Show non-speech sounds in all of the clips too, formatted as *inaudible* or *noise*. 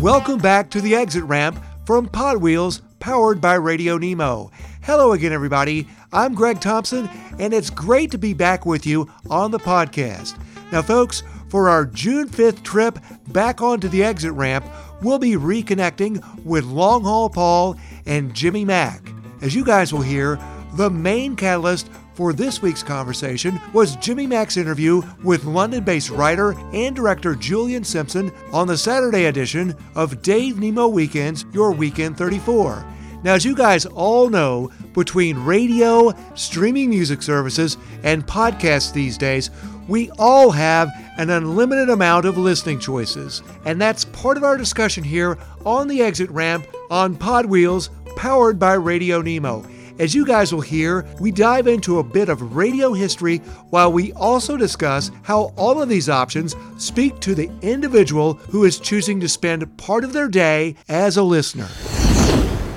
Welcome back to the exit ramp from Pod Wheels, powered by Radio Nemo. Hello again, everybody. I'm Greg Thompson, and it's great to be back with you on the podcast. Now, folks, for our June 5th trip back onto the exit ramp, we'll be reconnecting with Long Haul Paul and Jimmy Mac. As you guys will hear, the main catalyst for this week's conversation was Jimmy Mac's interview with London based writer and director Julian Simpson on the Saturday edition of Dave Nemo Weekends Your Weekend 34. Now, as you guys all know, between radio, streaming music services, and podcasts these days, we all have an unlimited amount of listening choices. And that's part of our discussion here on the exit ramp on Pod Wheels, powered by Radio Nemo. As you guys will hear, we dive into a bit of radio history while we also discuss how all of these options speak to the individual who is choosing to spend part of their day as a listener.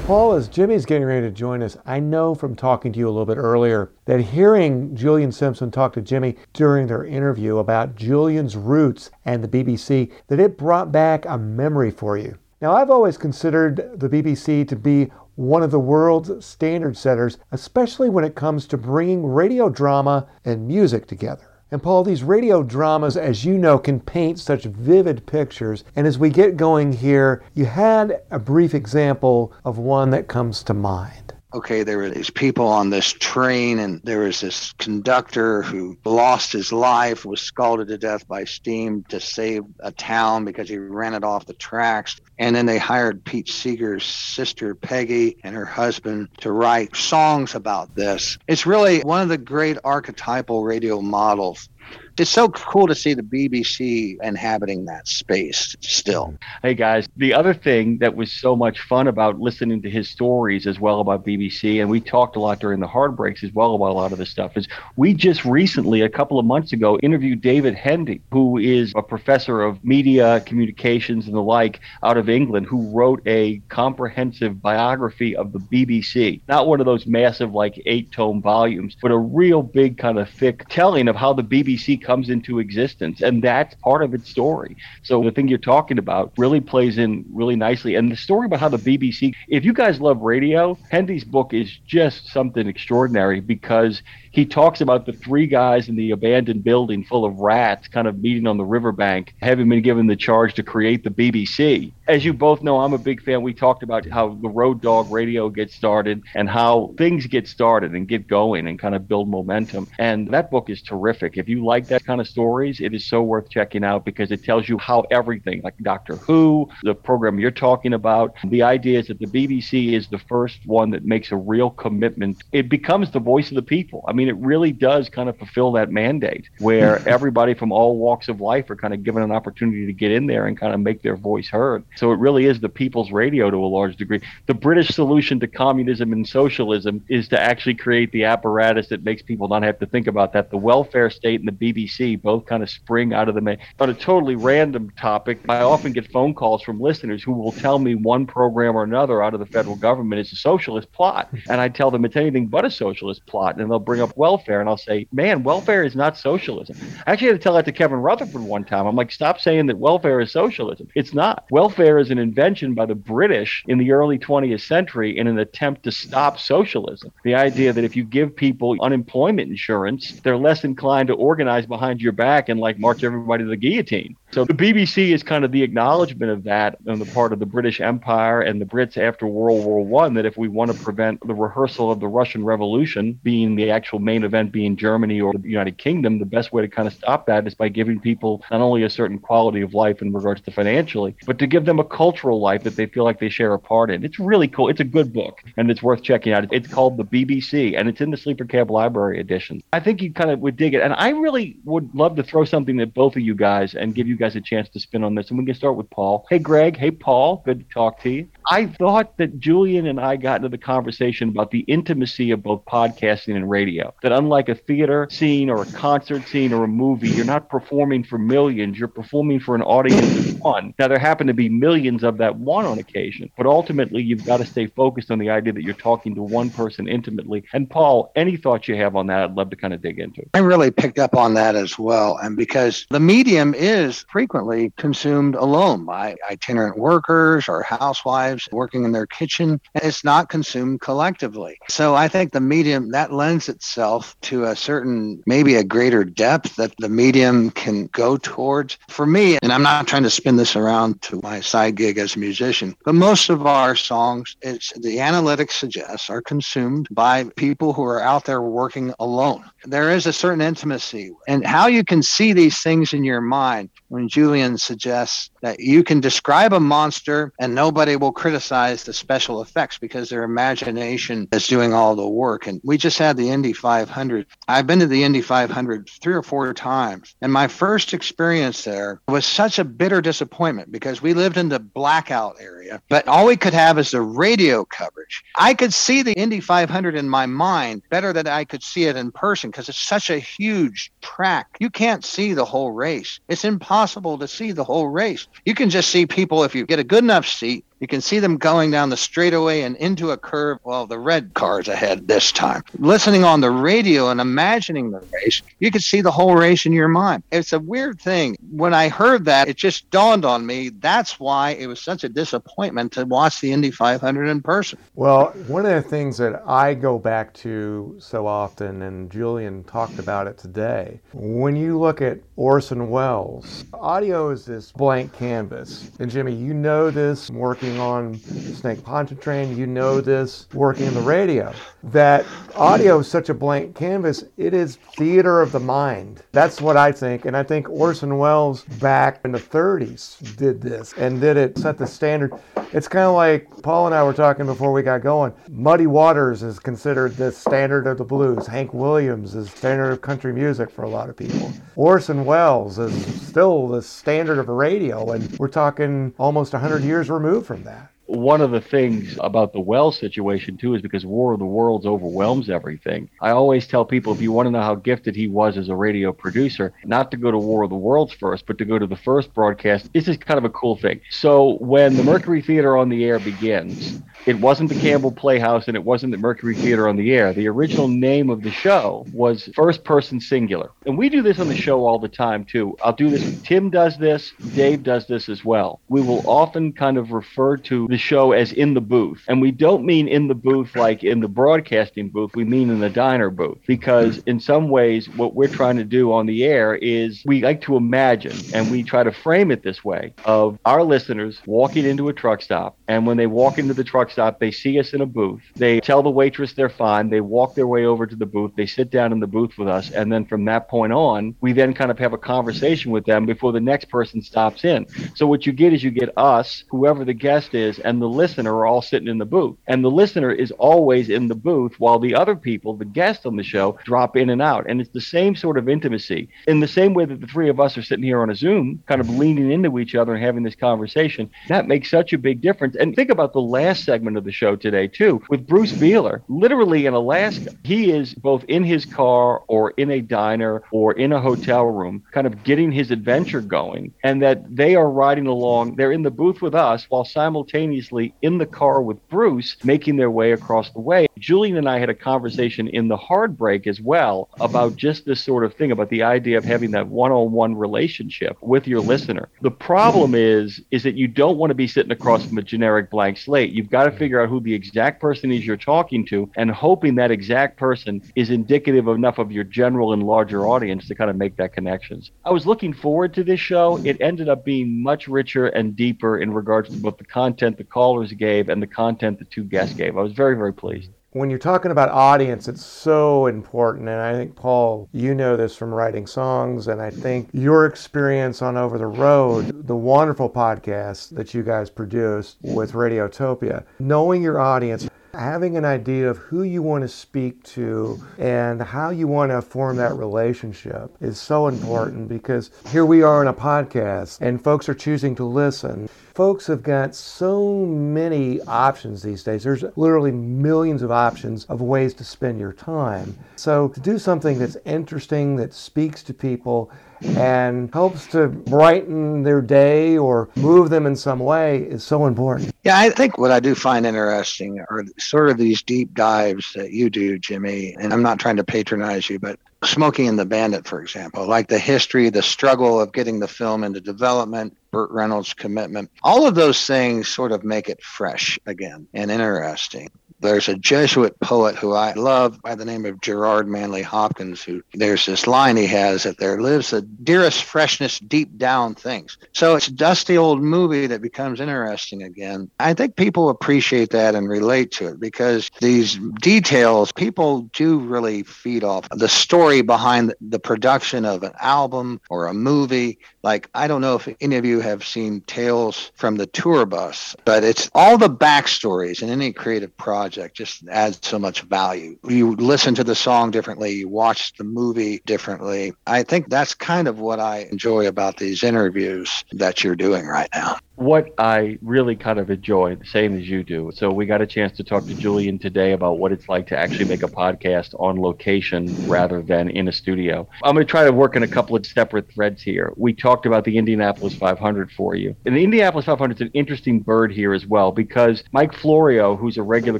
Paul, as Jimmy's getting ready to join us, I know from talking to you a little bit earlier that hearing Julian Simpson talk to Jimmy during their interview about Julian's roots and the BBC, that it brought back a memory for you. Now, I've always considered the BBC to be one of the world's standard setters, especially when it comes to bringing radio drama and music together. And Paul, these radio dramas, as you know, can paint such vivid pictures. And as we get going here, you had a brief example of one that comes to mind okay, there were these people on this train, and there was this conductor who lost his life, was scalded to death by steam to save a town because he ran it off the tracks. And then they hired Pete Seeger's sister, Peggy, and her husband to write songs about this. It's really one of the great archetypal radio models it's so cool to see the BBC inhabiting that space still. Hey guys, the other thing that was so much fun about listening to his stories as well about BBC, and we talked a lot during the hard breaks as well about a lot of this stuff, is we just recently, a couple of months ago, interviewed David Hendy, who is a professor of media, communications, and the like out of England, who wrote a comprehensive biography of the BBC. Not one of those massive, like eight tome volumes, but a real big, kind of thick telling of how the BBC comes into existence. And that's part of its story. So the thing you're talking about really plays in really nicely. And the story about how the BBC, if you guys love radio, Hendy's book is just something extraordinary because he talks about the three guys in the abandoned building full of rats kind of meeting on the riverbank, having been given the charge to create the BBC. As you both know, I'm a big fan. We talked about how the Road Dog radio gets started and how things get started and get going and kind of build momentum. And that book is terrific. If you like that kind of stories, it is so worth checking out because it tells you how everything, like Doctor Who, the program you're talking about, the idea is that the BBC is the first one that makes a real commitment. It becomes the voice of the people. I mean, it really does kind of fulfill that mandate where *laughs* everybody from all walks of life are kind of given an opportunity to get in there and kind of make their voice heard. So it really is the people's radio to a large degree. The British solution to communism and socialism is to actually create the apparatus that makes people not have to think about that. The welfare state and the BBC both kind of spring out of the on a totally random topic. I often get phone calls from listeners who will tell me one program or another out of the federal government is a socialist plot, and I tell them it's anything but a socialist plot, and they'll bring up welfare, and I'll say, "Man, welfare is not socialism." I actually had to tell that to Kevin Rutherford one time. I'm like, "Stop saying that welfare is socialism. It's not. Welfare is an invention by the British in the early 20th century in an attempt to stop socialism. The idea that if you give people unemployment insurance, they're less inclined to organize behind your back and like march everybody to the guillotine. So the BBC is kind of the acknowledgement of that on the part of the British Empire and the Brits after World War One that if we want to prevent the rehearsal of the Russian Revolution, being the actual main event being Germany or the United Kingdom, the best way to kind of stop that is by giving people not only a certain quality of life in regards to financially, but to give them a cultural life that they feel like they share a part in. It's really cool. It's a good book and it's worth checking out. It's called The BBC and it's in the Sleeper Cab Library edition. I think you kind of would dig it. And I really would love to throw something at both of you guys and give you guys a chance to spin on this. And we can start with Paul. Hey, Greg. Hey, Paul. Good to talk to you. I thought that Julian and I got into the conversation about the intimacy of both podcasting and radio. That unlike a theater scene or a concert scene or a movie, you're not performing for millions, you're performing for an audience of one. Now, there happen to be millions of that one on occasion, but ultimately, you've got to stay focused on the idea that you're talking to one person intimately. And Paul, any thoughts you have on that, I'd love to kind of dig into. I really picked up on that as well. And because the medium is frequently consumed alone by itinerant workers or housewives working in their kitchen, it's not consumed collectively. So I think the medium that lends itself to a certain, maybe a greater depth that the medium can go towards. For me, and I'm not trying to spin this around to my side gig as a musician, but most of our songs, it's the analytics suggests, are consumed by people who are out there working alone. There is a certain intimacy, and how you can see these things in your mind when Julian suggests that you can describe a monster and nobody will criticize the special effects because their imagination is doing all the work. And we just had the Indy 500. I've been to the Indy 500 three or four times. And my first experience there was such a bitter disappointment because we lived in the blackout area, but all we could have is the radio coverage. I could see the Indy 500 in my mind better than I could see it in person because it's such a huge track. You can't see the whole race. It's impossible to see the whole race. You can just see people if you get a good enough seat you can see them going down the straightaway and into a curve. Well, the red car's ahead this time. Listening on the radio and imagining the race, you could see the whole race in your mind. It's a weird thing. When I heard that, it just dawned on me that's why it was such a disappointment to watch the Indy 500 in person. Well, one of the things that I go back to so often, and Julian talked about it today, when you look at Orson Welles, audio is this blank canvas. And Jimmy, you know this working working on Snake Pontchartrain, you know this working in the radio, that audio is such a blank canvas, it is theater of the mind. That's what I think. And I think Orson Welles back in the 30s did this and did it, set the standard. It's kind of like Paul and I were talking before we got going. Muddy Waters is considered the standard of the blues. Hank Williams is standard of country music for a lot of people. Orson Welles is still the standard of radio, and we're talking almost 100 years removed from that one of the things about the Welles situation too is because War of the Worlds overwhelms everything. I always tell people if you want to know how gifted he was as a radio producer, not to go to War of the Worlds first, but to go to the first broadcast. This is kind of a cool thing. So when the Mercury Theater on the air begins, it wasn't the Campbell Playhouse and it wasn't the Mercury Theater on the air. The original name of the show was First Person Singular. And we do this on the show all the time too. I'll do this. Tim does this. Dave does this as well. We will often kind of refer to the show as in the booth. And we don't mean in the booth like in the broadcasting booth. We mean in the diner booth because in some ways what we're trying to do on the air is we like to imagine and we try to frame it this way of our listeners walking into a truck stop and when they walk into the truck stop, they see us in a booth. They tell the waitress they're fine. They walk their way over to the booth. They sit down in the booth with us. And then from that point on, we then kind of have a conversation with them before the next person stops in. So what you get is you get us, whoever the guest is, and the listener are all sitting in the booth. And the listener is always in the booth while the other people, the guests on the show, drop in and out. And it's the same sort of intimacy. In the same way that the three of us are sitting here on a Zoom, kind of leaning into each other and having this conversation, that makes such a big difference. And think about the last segment segment of the show today, too, with Bruce Beeler, literally in Alaska. He is both in his car or in a diner or in a hotel room, kind of getting his adventure going, and that they are riding along. They're in the booth with us while simultaneously in the car with Bruce, making their way across the way. Julian and I had a conversation in the hard break as well about just this sort of thing about the idea of having that one-on-one relationship with your listener. The problem is is that you don't want to be sitting across from a generic blank slate. You've got to figure out who the exact person is you're talking to and hoping that exact person is indicative enough of your general and larger audience to kind of make that connections. I was looking forward to this show. It ended up being much richer and deeper in regards to both the content the callers gave and the content the two guests gave. I was very, very pleased when you're talking about audience, it's so important. And I think, Paul, you know this from writing songs. And I think your experience on Over the Road, the wonderful podcast that you guys produced with Radiotopia, knowing your audience, having an idea of who you want to speak to and how you want to form that relationship is so important because here we are in a podcast and folks are choosing to listen folks have got so many options these days. There's literally millions of options of ways to spend your time. So to do something that's interesting, that speaks to people, and helps to brighten their day or move them in some way is so important. Yeah, I think what I do find interesting are sort of these deep dives that you do, Jimmy. And I'm not trying to patronize you, but Smokey and the Bandit, for example, like the history, the struggle of getting the film into development, Burt Reynolds' commitment, all of those things sort of make it fresh again and interesting. There's a Jesuit poet who I love by the name of Gerard Manley Hopkins, who there's this line he has that there lives the dearest freshness deep down things. So it's a dusty old movie that becomes interesting again. I think people appreciate that and relate to it because these details, people do really feed off the story behind the production of an album or a movie. Like, I don't know if any of you have seen Tales from the Tour Bus, but it's all the backstories in any creative project just adds so much value. You listen to the song differently, you watch the movie differently. I think that's kind of what I enjoy about these interviews that you're doing right now what I really kind of enjoy, the same as you do. So we got a chance to talk to Julian today about what it's like to actually make a podcast on location rather than in a studio. I'm going to try to work in a couple of separate threads here. We talked about the Indianapolis 500 for you. And the Indianapolis 500 is an interesting bird here as well because Mike Florio, who's a regular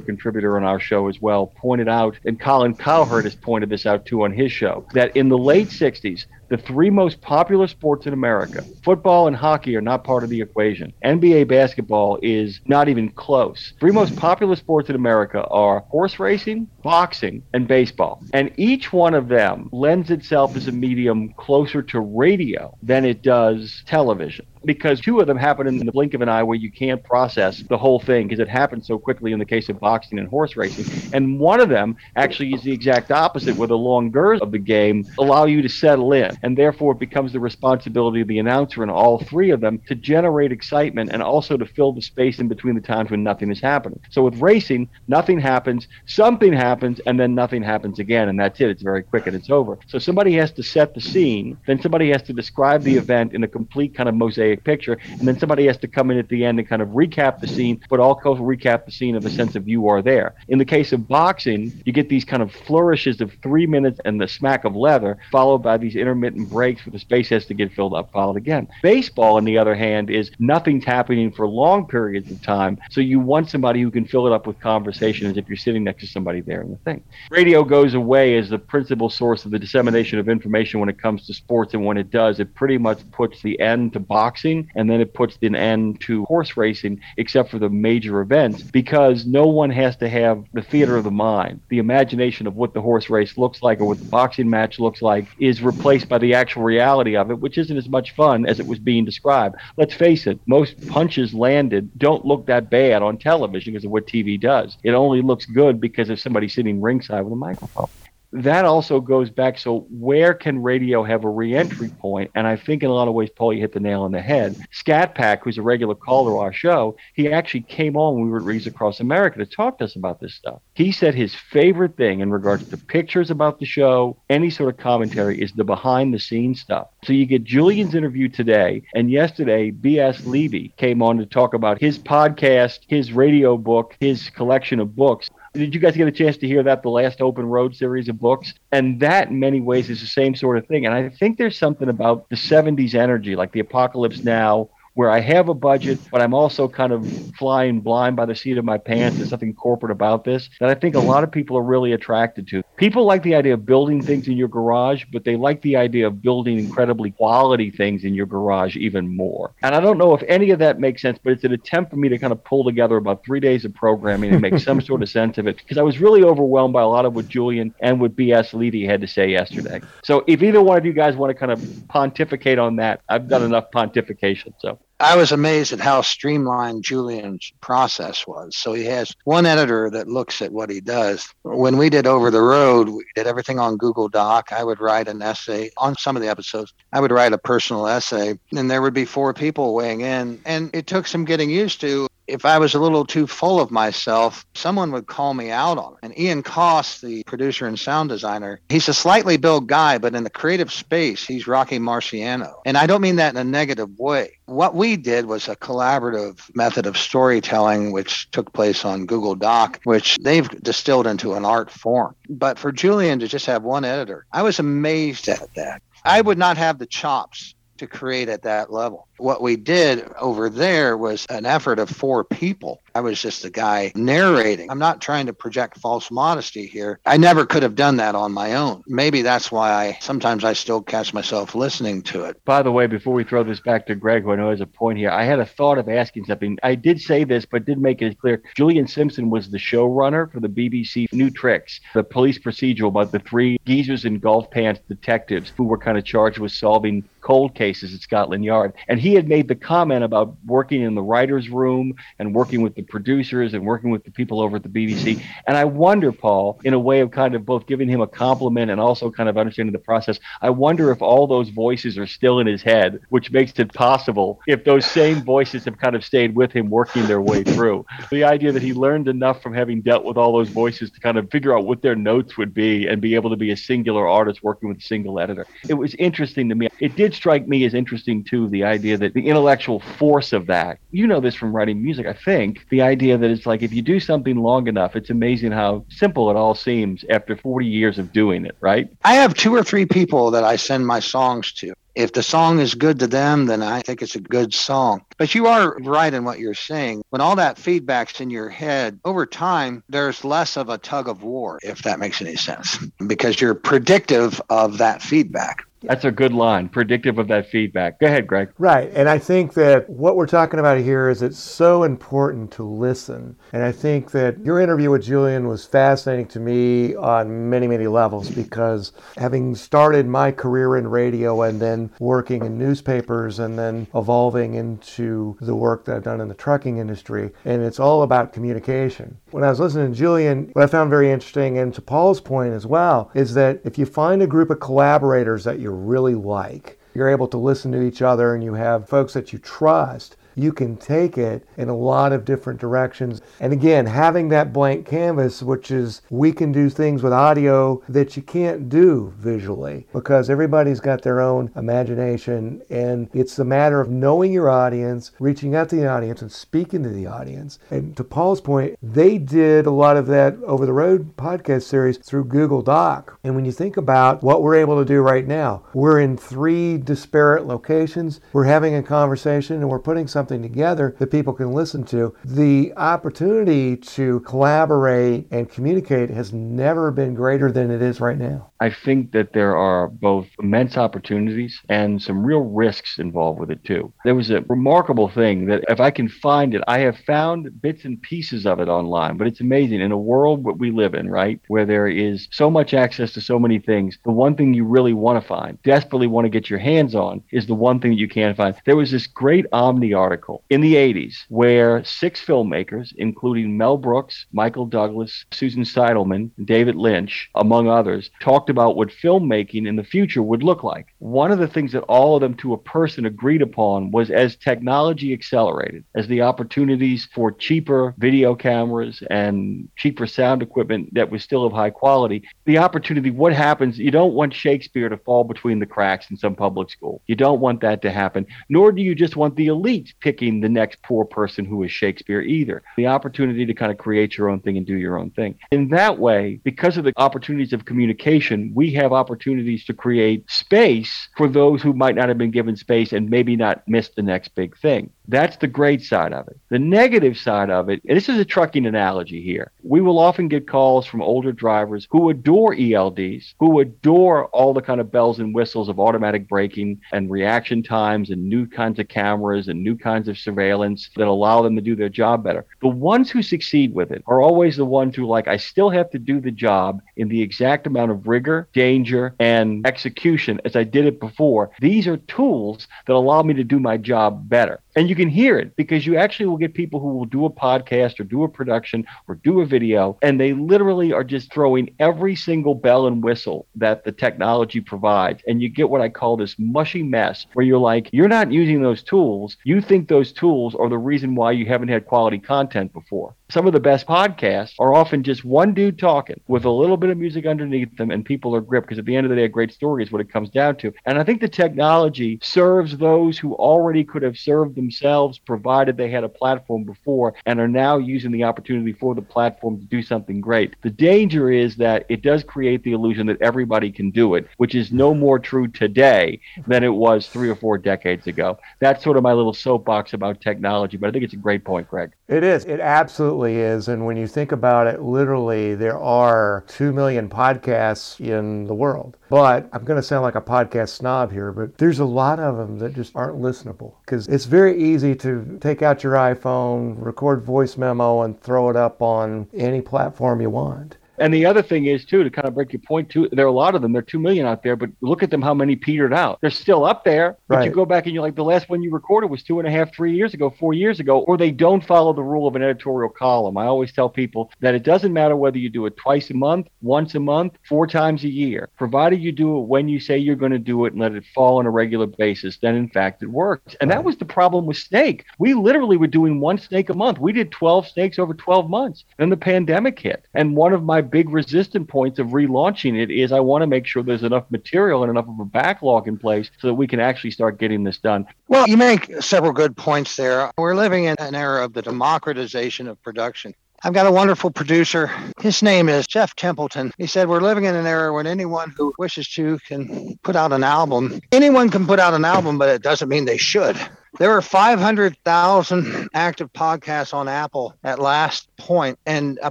contributor on our show as well, pointed out, and Colin Cowherd has pointed this out too on his show, that in the late 60s, the three most popular sports in America, football and hockey, are not part of the equation. NBA basketball is not even close. Three most popular sports in America are horse racing, boxing, and baseball. And each one of them lends itself as a medium closer to radio than it does television because two of them happen in the blink of an eye where you can't process the whole thing because it happens so quickly in the case of boxing and horse racing. And one of them actually is the exact opposite, where the longers of the game allow you to settle in. And therefore, it becomes the responsibility of the announcer in all three of them to generate excitement and also to fill the space in between the times when nothing is happening. So with racing, nothing happens, something happens, and then nothing happens again. And that's it. It's very quick and it's over. So somebody has to set the scene, then somebody has to describe the event in a complete kind of mosaic picture, and then somebody has to come in at the end and kind of recap the scene, but also recap the scene of a sense of you are there. In the case of boxing, you get these kind of flourishes of three minutes and the smack of leather, followed by these intermittent breaks where the space has to get filled up, followed again. Baseball, on the other hand, is nothing's happening for long periods of time, so you want somebody who can fill it up with conversation as if you're sitting next to somebody there in the thing. Radio goes away as the principal source of the dissemination of information when it comes to sports, and when it does, it pretty much puts the end to boxing, and then it puts an end to horse racing, except for the major events, because no one has to have the theater of the mind. The imagination of what the horse race looks like or what the boxing match looks like is replaced by the actual reality of it, which isn't as much fun as it was being described. Let's face it, most punches landed don't look that bad on television because of what TV does. It only looks good because if somebody sitting ringside with a microphone that also goes back. So, where can radio have a reentry point? And I think in a lot of ways, Paul, you hit the nail on the head. Scat Pack, who's a regular caller to our show, he actually came on when we were at Reads Across America to talk to us about this stuff. He said his favorite thing in regards to pictures about the show, any sort of commentary, is the behind the scenes stuff. So, you get Julian's interview today, and yesterday, B.S. Levy came on to talk about his podcast, his radio book, his collection of books. Did you guys get a chance to hear that? The last Open Road series of books? And that, in many ways, is the same sort of thing. And I think there's something about the 70s energy, like the apocalypse now, where I have a budget, but I'm also kind of flying blind by the seat of my pants. There's something corporate about this that I think a lot of people are really attracted to. People like the idea of building things in your garage, but they like the idea of building incredibly quality things in your garage even more. And I don't know if any of that makes sense, but it's an attempt for me to kind of pull together about three days of programming and make some sort of sense of it because I was really overwhelmed by a lot of what Julian and what B.S. Levy had to say yesterday. So if either one of you guys want to kind of pontificate on that, I've done enough pontification. So. I was amazed at how streamlined Julian's process was. So he has one editor that looks at what he does. When we did Over the Road, we did everything on Google Doc. I would write an essay on some of the episodes. I would write a personal essay, and there would be four people weighing in. And it took some getting used to if I was a little too full of myself, someone would call me out on it. And Ian Coss, the producer and sound designer, he's a slightly built guy, but in the creative space, he's Rocky Marciano. And I don't mean that in a negative way. What we did was a collaborative method of storytelling, which took place on Google Doc, which they've distilled into an art form. But for Julian to just have one editor, I was amazed at that. I would not have the chops to create at that level. What we did over there was an effort of four people. I was just a guy narrating. I'm not trying to project false modesty here. I never could have done that on my own. Maybe that's why I sometimes I still catch myself listening to it. By the way, before we throw this back to Greg, who I know has a point here, I had a thought of asking something. I did say this, but did make it clear. Julian Simpson was the showrunner for the BBC New Tricks, the police procedural about the three geezers in golf pants detectives who were kind of charged with solving cold cases at Scotland Yard. And he had made the comment about working in the writer's room and working with the producers and working with the people over at the BBC. And I wonder, Paul, in a way of kind of both giving him a compliment and also kind of understanding the process, I wonder if all those voices are still in his head, which makes it possible if those same voices have kind of stayed with him working their way through. The idea that he learned enough from having dealt with all those voices to kind of figure out what their notes would be and be able to be a singular artist working with a single editor. It was interesting to me. It did strike me as interesting too the idea that the intellectual force of that. You know this from writing music, I think. The idea that it's like if you do something long enough, it's amazing how simple it all seems after 40 years of doing it, right? I have two or three people that I send my songs to. If the song is good to them, then I think it's a good song. But you are right in what you're saying. When all that feedback's in your head, over time, there's less of a tug of war, if that makes any sense, because you're predictive of that feedback. That's a good line, predictive of that feedback. Go ahead, Greg. Right. And I think that what we're talking about here is it's so important to listen. And I think that your interview with Julian was fascinating to me on many, many levels because having started my career in radio and then working in newspapers and then evolving into the work that I've done in the trucking industry, and it's all about communication. When I was listening to Julian, what I found very interesting, and to Paul's point as well, is that if you find a group of collaborators that you really like. You're able to listen to each other and you have folks that you trust you can take it in a lot of different directions. And again, having that blank canvas, which is we can do things with audio that you can't do visually because everybody's got their own imagination. And it's a matter of knowing your audience, reaching out to the audience, and speaking to the audience. And to Paul's point, they did a lot of that over the road podcast series through Google Doc. And when you think about what we're able to do right now, we're in three disparate locations, we're having a conversation, and we're putting something something together that people can listen to. The opportunity to collaborate and communicate has never been greater than it is right now. I think that there are both immense opportunities and some real risks involved with it too. There was a remarkable thing that if I can find it, I have found bits and pieces of it online, but it's amazing in a world that we live in, right? Where there is so much access to so many things. The one thing you really want to find, desperately want to get your hands on is the one thing that you can't find. There was this great Omni article in the 80s where six filmmakers, including Mel Brooks, Michael Douglas, Susan Seidelman, David Lynch, among others, talked about what filmmaking in the future would look like. One of the things that all of them to a person agreed upon was as technology accelerated, as the opportunities for cheaper video cameras and cheaper sound equipment that was still of high quality, the opportunity, what happens, you don't want Shakespeare to fall between the cracks in some public school. You don't want that to happen, nor do you just want the elite picking the next poor person who is Shakespeare either. The opportunity to kind of create your own thing and do your own thing. In that way, because of the opportunities of communication, we have opportunities to create space for those who might not have been given space and maybe not miss the next big thing. That's the great side of it. The negative side of it, and this is a trucking analogy here. We will often get calls from older drivers who adore ELDs, who adore all the kind of bells and whistles of automatic braking and reaction times and new kinds of cameras and new kinds of surveillance that allow them to do their job better. The ones who succeed with it are always the ones who like, I still have to do the job in the exact amount of rigor, danger, and execution as I did it before. These are tools that allow me to do my job better. And you you can hear it because you actually will get people who will do a podcast or do a production or do a video, and they literally are just throwing every single bell and whistle that the technology provides. And you get what I call this mushy mess where you're like, you're not using those tools. You think those tools are the reason why you haven't had quality content before some of the best podcasts are often just one dude talking with a little bit of music underneath them and people are gripped because at the end of the day a great story is what it comes down to. And i think the technology serves those who already could have served themselves provided they had a platform before and are now using the opportunity for the platform to do something great. The danger is that it does create the illusion that everybody can do it which is no more true today than it was three or four decades ago. That's sort of my little soapbox about technology but i think it's a great point greg. It is. It absolutely absolutely is. And when you think about it, literally, there are 2 million podcasts in the world. But I'm going to sound like a podcast snob here, but there's a lot of them that just aren't listenable because it's very easy to take out your iPhone, record voice memo, and throw it up on any platform you want. And the other thing is too, to kind of break your point too, there are a lot of them. There are two million out there, but look at them how many petered out. They're still up there. But right. you go back and you're like, the last one you recorded was two and a half, three years ago, four years ago, or they don't follow the rule of an editorial column. I always tell people that it doesn't matter whether you do it twice a month, once a month, four times a year, provided you do it when you say you're going to do it and let it fall on a regular basis, then in fact it works. And right. that was the problem with Snake. We literally were doing one snake a month. We did 12 snakes over 12 months. Then the pandemic hit. And one of my big resistant points of relaunching it is I want to make sure there's enough material and enough of a backlog in place so that we can actually start getting this done. Well, you make several good points there. We're living in an era of the democratization of production. I've got a wonderful producer. His name is Jeff Templeton. He said, We're living in an era when anyone who wishes to can put out an album. Anyone can put out an album, but it doesn't mean they should. There were 500,000 active podcasts on Apple at last point. And a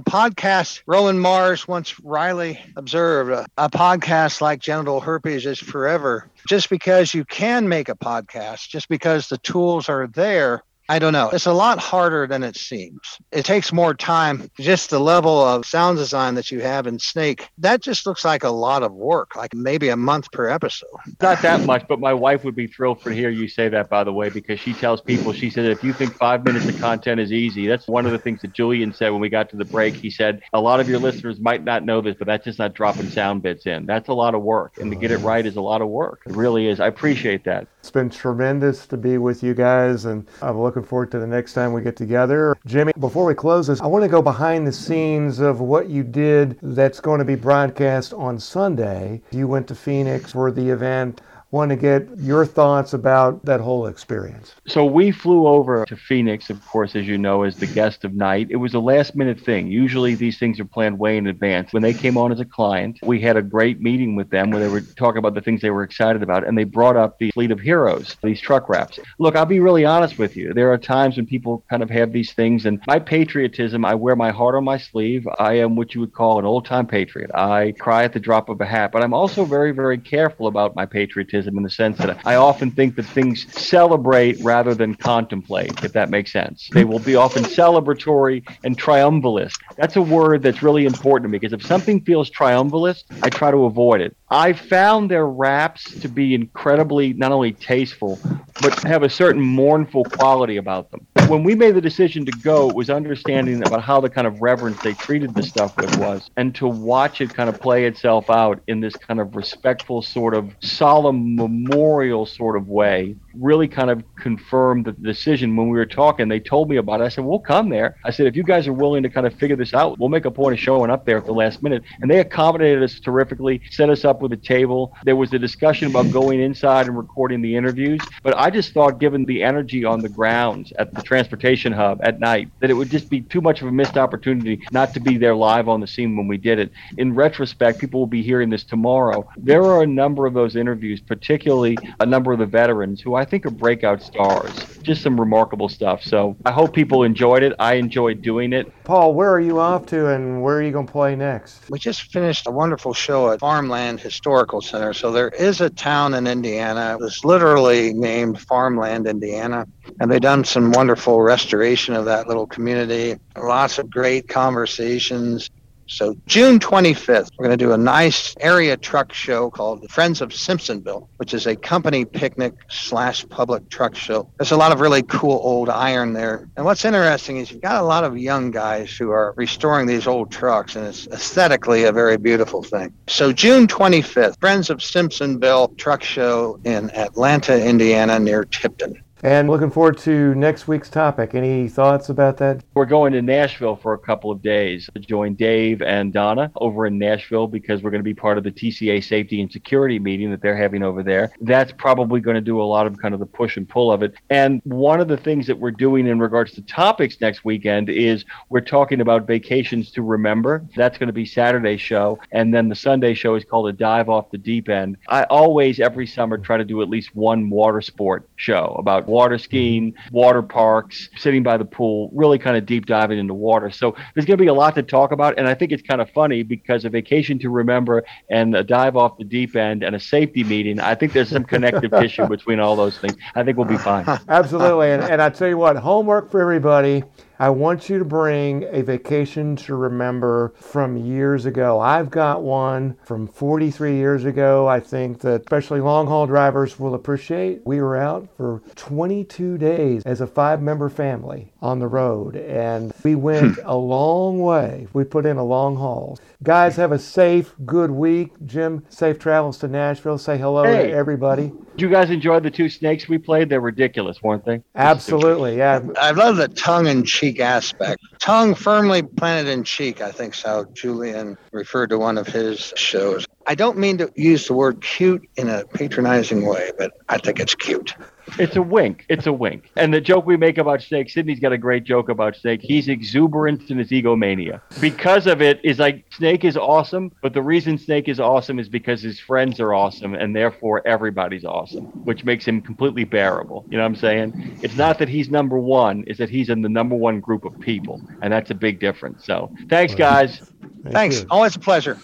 podcast, Roland Mars once Riley observed, a, a podcast like genital herpes is forever. Just because you can make a podcast, just because the tools are there, I don't know. It's a lot harder than it seems. It takes more time. Just the level of sound design that you have in Snake, that just looks like a lot of work, like maybe a month per episode. Not that much, but my wife would be thrilled to hear you say that, by the way, because she tells people, she said, if you think five minutes of content is easy, that's one of the things that Julian said when we got to the break. He said, a lot of your listeners might not know this, but that's just not dropping sound bits in. That's a lot of work. And to get it right is a lot of work. It really is. I appreciate that. It's been tremendous to be with you guys, and I'm looking forward to the next time we get together. Jimmy, before we close this, I want to go behind the scenes of what you did that's going to be broadcast on Sunday. You went to Phoenix for the event want to get your thoughts about that whole experience. So we flew over to Phoenix, of course, as you know, as the guest of Knight. It was a last minute thing. Usually these things are planned way in advance. When they came on as a client, we had a great meeting with them where they were talking about the things they were excited about, and they brought up the fleet of heroes, these truck wraps. Look, I'll be really honest with you. There are times when people kind of have these things, and my patriotism, I wear my heart on my sleeve. I am what you would call an old time patriot. I cry at the drop of a hat, but I'm also very, very careful about my patriotism in the sense that I often think that things celebrate rather than contemplate, if that makes sense. They will be often celebratory and triumphalist. That's a word that's really important to me because if something feels triumphalist, I try to avoid it. I found their wraps to be incredibly not only tasteful, but have a certain mournful quality about them. When we made the decision to go, it was understanding about how the kind of reverence they treated the stuff with was, and to watch it kind of play itself out in this kind of respectful, sort of solemn memorial sort of way really kind of confirmed the decision when we were talking. They told me about it. I said, We'll come there. I said, If you guys are willing to kind of figure this out, we'll make a point of showing up there at the last minute. And they accommodated us terrifically, set us up with a table. There was a discussion about going inside and recording the interviews. But I just thought, given the energy on the grounds at the transportation hub at night, that it would just be too much of a missed opportunity not to be there live on the scene when we did it. In retrospect, people will be hearing this tomorrow. There are a number of those interviews, particularly a number of the veterans who I I think are breakout stars. Just some remarkable stuff. So I hope people enjoyed it. I enjoyed doing it. Paul, where are you off to and where are you going to play next? We just finished a wonderful show at Farmland Historical Center. So there is a town in Indiana. It was literally named Farmland, Indiana. And they've done some wonderful restoration of that little community. Lots of great conversations So June 25th, we're going to do a nice area truck show called the Friends of Simpsonville, which is a company picnic slash public truck show. There's a lot of really cool old iron there. And what's interesting is you've got a lot of young guys who are restoring these old trucks, and it's aesthetically a very beautiful thing. So June 25th, Friends of Simpsonville Truck Show in Atlanta, Indiana, near Tipton. And looking forward to next week's topic. Any thoughts about that? We're going to Nashville for a couple of days to join Dave and Donna over in Nashville because we're going to be part of the TCA safety and security meeting that they're having over there. That's probably going to do a lot of kind of the push and pull of it. And one of the things that we're doing in regards to topics next weekend is we're talking about vacations to remember. That's going to be Saturday's show. And then the Sunday show is called a dive off the deep end. I always, every summer, try to do at least one water sport show about water mm-hmm. skiing, water parks, sitting by the pool, really kind of deep diving into water. So there's going to be a lot to talk about. And I think it's kind of funny because a vacation to remember and a dive off the deep end and a safety meeting, I think there's some connective *laughs* tissue between all those things. I think we'll be fine. Absolutely. And, and I tell you what, homework for everybody. I want you to bring a vacation to remember from years ago. I've got one from 43 years ago. I think that especially long haul drivers will appreciate. We were out for 22 days as a five member family on the road, and we hmm. went a long way. We put in a long haul. Guys, have a safe, good week. Jim, safe travels to Nashville. Say hello Hey. to everybody. Did you guys enjoy the two snakes we played? They're ridiculous, weren't they? Absolutely. Yeah. I love the tongue in cheek aspect. Tongue firmly planted in cheek, I think how Julian referred to one of his shows. I don't mean to use the word cute in a patronizing way, but I think it's cute. It's a wink. It's a wink. And the joke we make about Snake, Sydney's got a great joke about Snake. He's exuberant in his egomania. Because of it, is like Snake is awesome, but the reason Snake is awesome is because his friends are awesome, and therefore everybody's awesome, which makes him completely bearable. You know what I'm saying? It's not that he's number one, it's that he's in the number one group of people, and that's a big difference. So thanks, guys. Thank Thanks. you. Always a pleasure.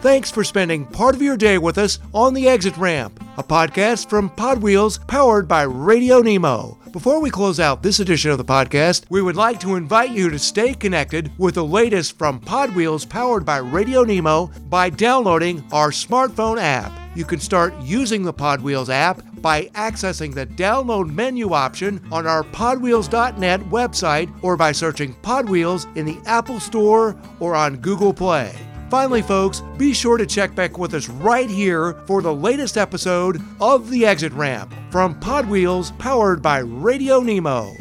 Thanks for spending part of your day with us on The Exit Ramp, a podcast from Pod Wheels powered by Radio Nemo. Before we close out this edition of the podcast, we would like to invite you to stay connected with the latest from Pod Wheels powered by Radio Nemo by downloading our smartphone app. You can start using the Pod Wheels app by accessing the download menu option on our podwheels.net website or by searching Pod Wheels in the Apple Store or on Google Play. Finally, folks, be sure to check back with us right here for the latest episode of The Exit Ramp from Pod Wheels powered by Radio Nemo.